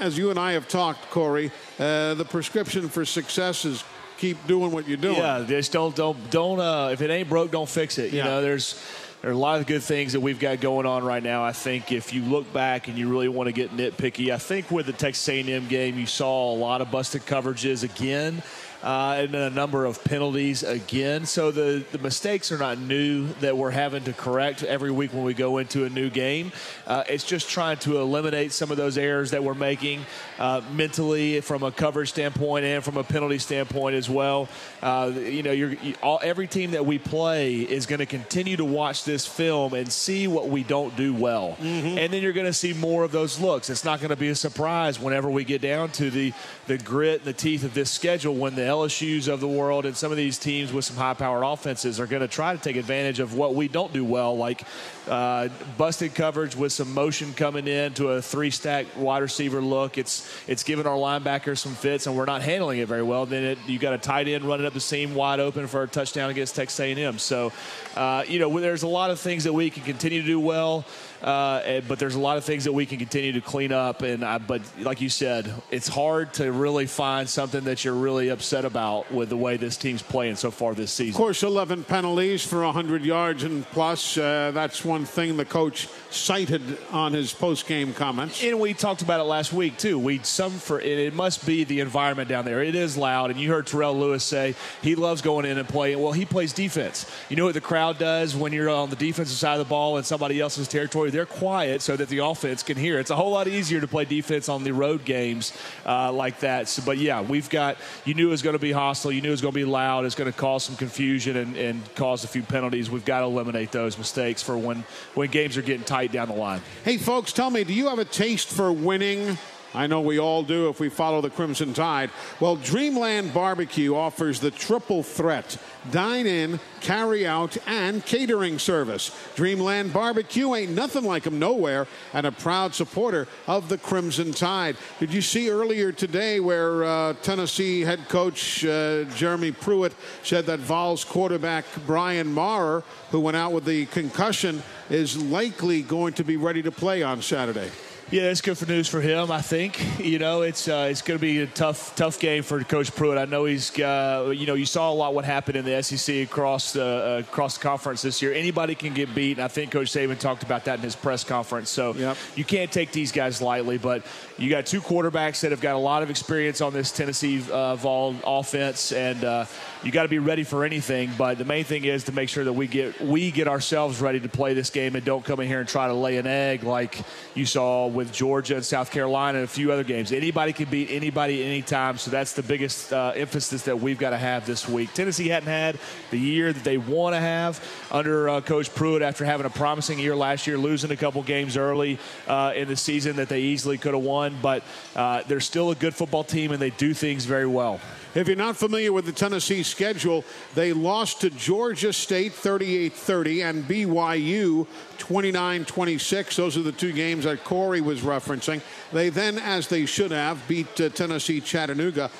as you and I have talked, Cory, uh, the prescription for success is keep doing what you're doing. Yeah, just don't don't don't. Uh, if it ain't broke, don't fix it. You Yeah. know, there's there are a lot of good things that we've got going on right now. I think if you look back and you really want to get nitpicky, I think with the Texas A&M game, you saw a lot of busted coverages again. Uh, and then a number of penalties again. So the, the mistakes are not new that we're having to correct every week when we go into a new game. Uh, it's just trying to eliminate some of those errors that we're making uh, mentally from a coverage standpoint and from a penalty standpoint as well. Uh, you know, you're, you, all, every team that we play is going to continue to watch this film and see what we don't do well. And then you're going to see more of those looks. It's not going to be a surprise whenever we get down to the, the grit and the teeth of this schedule when the LSUs of the world and some of these teams with some high powered offenses are going to try to take advantage of what we don't do well, like uh, busted coverage with some motion coming in to a three stack wide receiver look. It's it's giving our linebackers some fits, and we're not handling it very well. Then it, you got a tight end running up the seam wide open for a touchdown against Texas A&M. So, uh, you know, there's a lot of things that we can continue to do well. Uh, and- but there's a lot of things that we can continue to clean up, and I, but like you said, it's hard to really find something that you're really upset upset about with the way this team's playing so far this season. Of course, 11 penalties for 100 yards and plus. Uh, that's one thing the coach cited on his post-game comments. And we talked about it last week too. We some for it, it must be the environment down there. It is loud, and you heard Terrell Lewis say he loves going in and playing. Well, he plays defense. You know what the crowd does when you're on the defensive side of the ball in somebody else's territory? They're quiet so that the offense can hear. It's a whole lot easier to play defense on the road games uh, like that. So, but yeah, we've got. You knew it was going to be hostile. You knew it was going to be loud. It's going to cause some confusion and, and cause a few penalties. We've got to eliminate those mistakes for when when games are getting tight down the line. Hey, folks, tell me, do you have a taste for winning? I know we all do if we follow the Crimson Tide. Well, Dreamland Barbecue offers the triple threat dine in, carry out, and catering service. Dreamland Barbecue ain't nothing like them nowhere, and a proud supporter of the Crimson Tide. Did you see earlier today where uh, Tennessee head coach uh, Jeremy Pruitt said that Vols quarterback Brian Maurer, who went out with the concussion, is likely going to be ready to play on Saturday? Yeah, it's good for news for him. I think you know it's uh, it's going to be a tough tough game for Coach Pruitt. I know he's uh, you know you saw a lot what happened in the SEC across the uh, across the conference this year. Anybody can get beat, and I think Coach Saban talked about that in his press conference. So yep. you can't take these guys lightly. But you got two quarterbacks that have got a lot of experience on this Tennessee uh, Vol offense, and uh, you got to be ready for anything. But the main thing is to make sure that we get we get ourselves ready to play this game and don't come in here and try to lay an egg like you saw with Georgia and South Carolina and a few other games. Anybody can beat anybody anytime, so that's the biggest uh, emphasis that we've got to have this week. Tennessee hadn't had the year that they want to have under uh, Coach Pruitt after having a promising year last year, losing a couple games early uh, in the season that they easily could have won, but uh, they're still a good football team and they do things very well. If you're not familiar with the Tennessee schedule, they lost to Georgia State 38 30 and BYU 29 26. Those are the two games that Cory was referencing. They then, as they should have, beat uh, Tennessee Chattanooga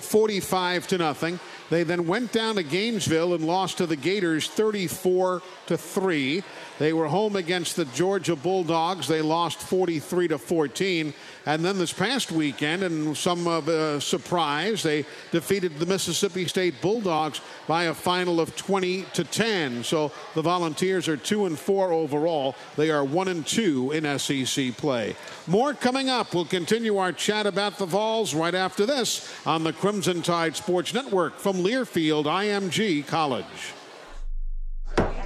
45 to nothing. They then went down to Gainesville and lost to the Gators 34 to 3. They were home against the Georgia Bulldogs. They lost 43 to 14. And then this past weekend, and some of a surprise, they defeated the Mississippi State Bulldogs by a final of 20 to 10. So the Volunteers are 2 and 4 overall. They are 1 and 2 in SEC play. More coming up. We'll continue our chat about the Vols right after this on the Crimson Tide Sports Network from Learfield IMG College.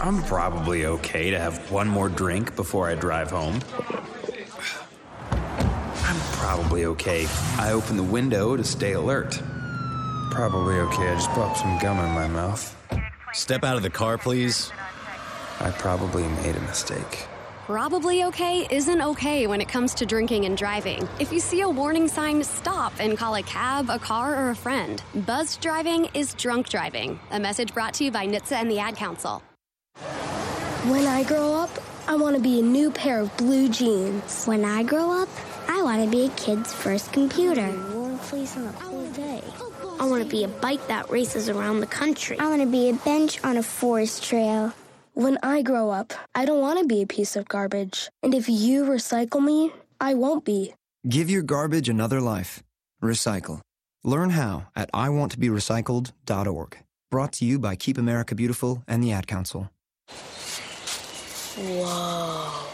I'm probably okay to have one more drink before I drive home. I'm probably okay. I open the window to stay alert. Probably okay. I just popped some gum in my mouth. Step out of the car, please. I probably made a mistake. Probably okay isn't okay when it comes to drinking and driving. If you see a warning sign, stop and call a cab, a car, or a friend. Buzzed driving is drunk driving. A message brought to you by NHTSA and the Ad Council. When I grow up, I want to be a new pair of blue jeans. When I grow up, I want to be a kid's first computer. Warm fleece on a cool day. I want to be a bike that races around the country. I want to be a bench on a forest trail. When I grow up, I don't want to be a piece of garbage. And if you recycle me, I won't be. Give your garbage another life. Recycle. Learn how at iwanttoberecycled.org. Brought to you by Keep America Beautiful and the Ad Council. Whoa.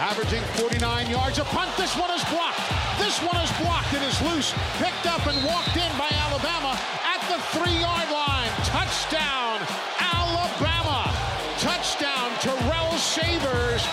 Averaging 49 yards. A punt. This one is blocked. This one is blocked. It is loose. Picked up and walked in by Alabama at the three-yard line. Touchdown, Alabama. Touchdown, Terrell Shavers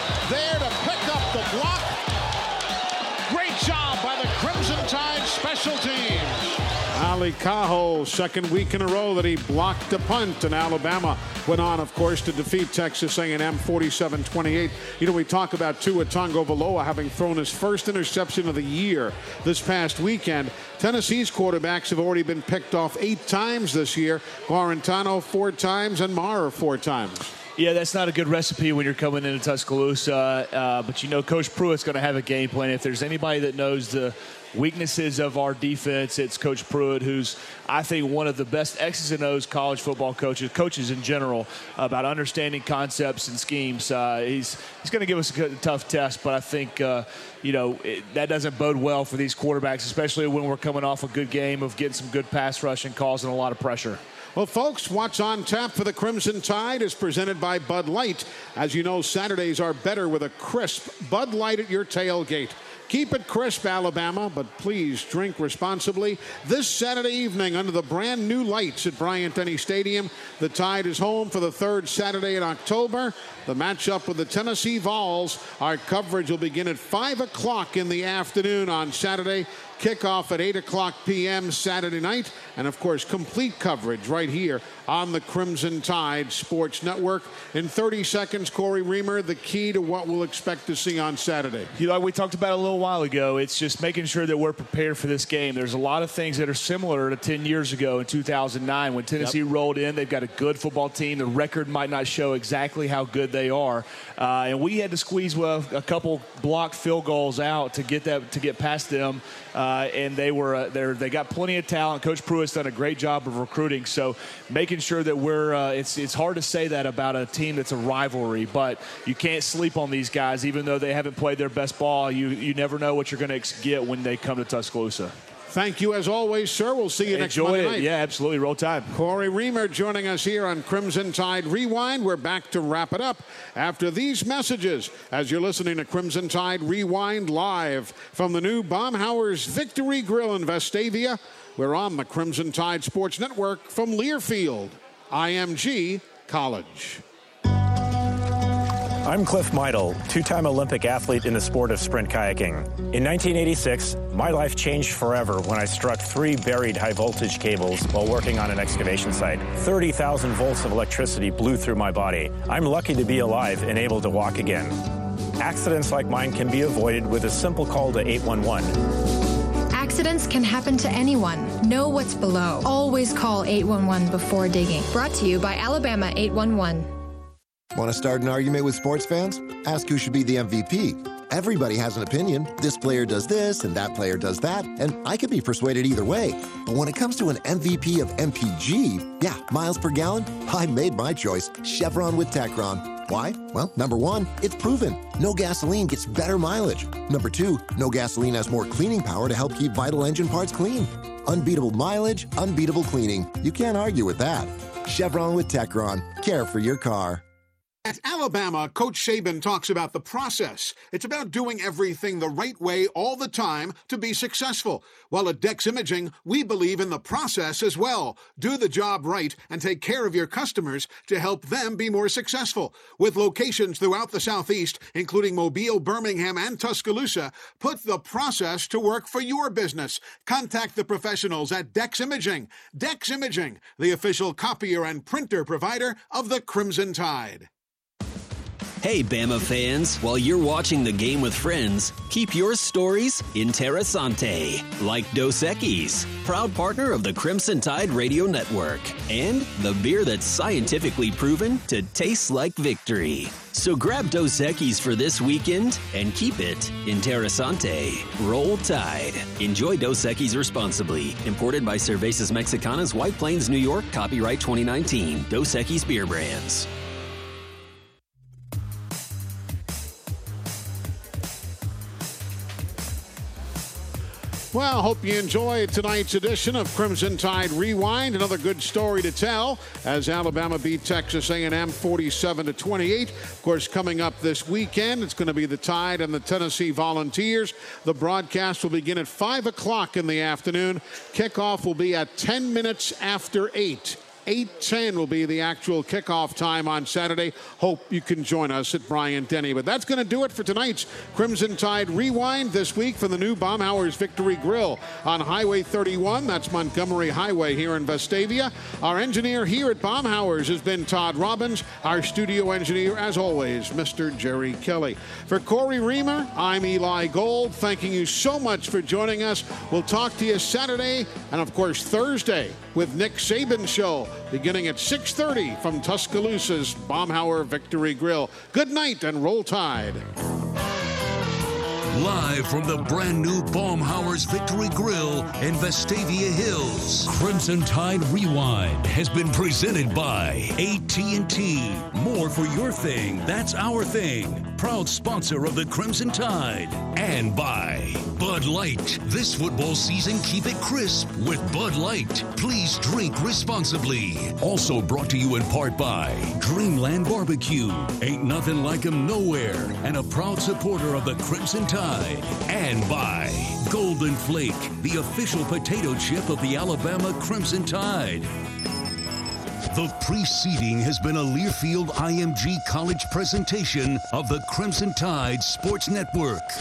Kaho, second week in a row that he blocked a punt, and Alabama went on, of course, to defeat Texas A&M 47-28. You know, we talk about Tua Tagovailoa having thrown his first interception of the year this past weekend. Tennessee's quarterbacks have already been picked off eight times this year. Guarantano four times, and Maurer four times. Yeah, that's not a good recipe when you're coming into Tuscaloosa. Uh, but you know, Coach Pruitt's going to have a game plan. If there's anybody that knows the weaknesses of our defense, it's Coach Pruitt, who's I think one of the best X's and O's college football coaches, coaches in general, about understanding concepts and schemes. Uh, he's he's going to give us a tough test, but I think uh, you know it, that doesn't bode well for these quarterbacks, especially when we're coming off a good game of getting some good pass rush and causing a lot of pressure. Well, folks, what's on tap for the Crimson Tide is presented by Bud Light. As you know, Saturdays are better with a crisp Bud Light at your tailgate. Keep it crisp, Alabama, but please drink responsibly. This Saturday evening, under the brand new lights at Bryant Denny Stadium, the Tide is home for the third Saturday in October. The matchup with the Tennessee Vols. Our coverage will begin at 5 o'clock in the afternoon on Saturday. Kickoff at 8 o'clock p.m. Saturday night. And of course, complete coverage right here on the Crimson Tide Sports Network. In 30 seconds, Cory Reamer, the key to what we'll expect to see on Saturday. You know, we talked about a little while ago. It's just making sure that we're prepared for this game. There's a lot of things that are similar to 10 years ago in 2009 when Tennessee yep. rolled in. They've got a good football team. The record might not show exactly how good they are. Uh, and we had to squeeze well, a couple blocked field goals out to get that to get past them. Uh, and they were uh, they got plenty of talent. Coach Pruitt's done a great job of recruiting. So making sure that we're uh, it's it's hard to say that about a team that's a rivalry, but you can't sleep on these guys even though they haven't played their best ball. You you never know what you're going to get when they come to Tuscaloosa. Thank you as always, sir. We'll see you Enjoy next Monday it. night. Yeah, absolutely. Roll time. Cory Reamer joining us here on Crimson Tide Rewind. We're back to wrap it up after these messages as you're listening to Crimson Tide Rewind live from the new Baumhower's Victory Grill in Vestavia. We're on the Crimson Tide Sports Network from Learfield, IMG College. I'm Cliff Meidel, two time Olympic athlete in the sport of sprint kayaking. In 1986, my life changed forever when I struck three buried high voltage cables while working on an excavation site. 30,000 volts of electricity blew through my body. I'm lucky to be alive and able to walk again. Accidents like mine can be avoided with a simple call to 811. Accidents can happen to anyone. Know what's below. Always call 811 before digging. Brought to you by Alabama 811. Want to start an argument with sports fans? Ask who should be the MVP. Everybody has an opinion. This player does this and that player does that, and I could be persuaded either way. But when it comes to an MVP of MPG, yeah, miles per gallon, I made my choice Chevron with Techron. Why? Well, number one, it's proven. No gasoline gets better mileage. Number two, no gasoline has more cleaning power to help keep vital engine parts clean. Unbeatable mileage, unbeatable cleaning. You can't argue with that. Chevron with Techron. Care for your car. At Alabama, Coach Saban talks about the process. It's about doing everything the right way all the time to be successful. While at Dex Imaging, we believe in the process as well. Do the job right and take care of your customers to help them be more successful. With locations throughout the Southeast, including Mobile, Birmingham, and Tuscaloosa, put the process to work for your business. Contact the professionals at Dex Imaging. Dex Imaging, the official copier and printer provider of the Crimson Tide. Hey, Bama fans, while you're watching the game with friends, keep your stories interessante, like Dos Equis, proud partner of the Crimson Tide Radio Network, and the beer that's scientifically proven to taste like victory. So grab Dos Equis for this weekend and keep it interessante. Roll Tide. Enjoy Dos Equis responsibly. Imported by Cervezas Mexicanas, White Plains, New York. Copyright 2019. Dos Equis Beer Brands. Well, hope you enjoyed tonight's edition of Crimson Tide Rewind. Another good story to tell as Alabama beat Texas A&M 47 to 28. Of course, coming up this weekend, it's going to be the Tide and the Tennessee Volunteers. The broadcast will begin at 5 o'clock in the afternoon. Kickoff will be at 10 minutes after 8. 8:10 will be the actual kickoff time on Saturday. Hope you can join us at Bryant Denny. But that's going to do it for tonight's Crimson Tide Rewind this week from the new Baumhower's Victory Grill on Highway 31. That's Montgomery Highway here in Vestavia. Our engineer here at Baumhower's has been Todd Robbins. Our studio engineer, as always, Mr. Jerry Kelly. For Cory Reamer, I'm Eli Gold. Thanking you so much for joining us. We'll talk to you Saturday and, of course, Thursday with Nick Saban Show beginning at 6.30 from Tuscaloosa's Baumhower Victory Grill. Good night and roll tide. Live from the brand new Baumhower's Victory Grill in Vestavia Hills, Crimson Tide Rewind has been presented by AT&T. More for your thing, that's our thing. Proud sponsor of the Crimson Tide. And by Bud Light. This football season, keep it crisp with Bud Light. Please drink responsibly. Also brought to you in part by Dreamland Barbecue. Ain't nothing like 'em nowhere. And a proud supporter of the Crimson Tide. And by Golden Flake, the official potato chip of the Alabama Crimson Tide. The preceding has been a Learfield IMG College presentation of the Crimson Tide Sports Network.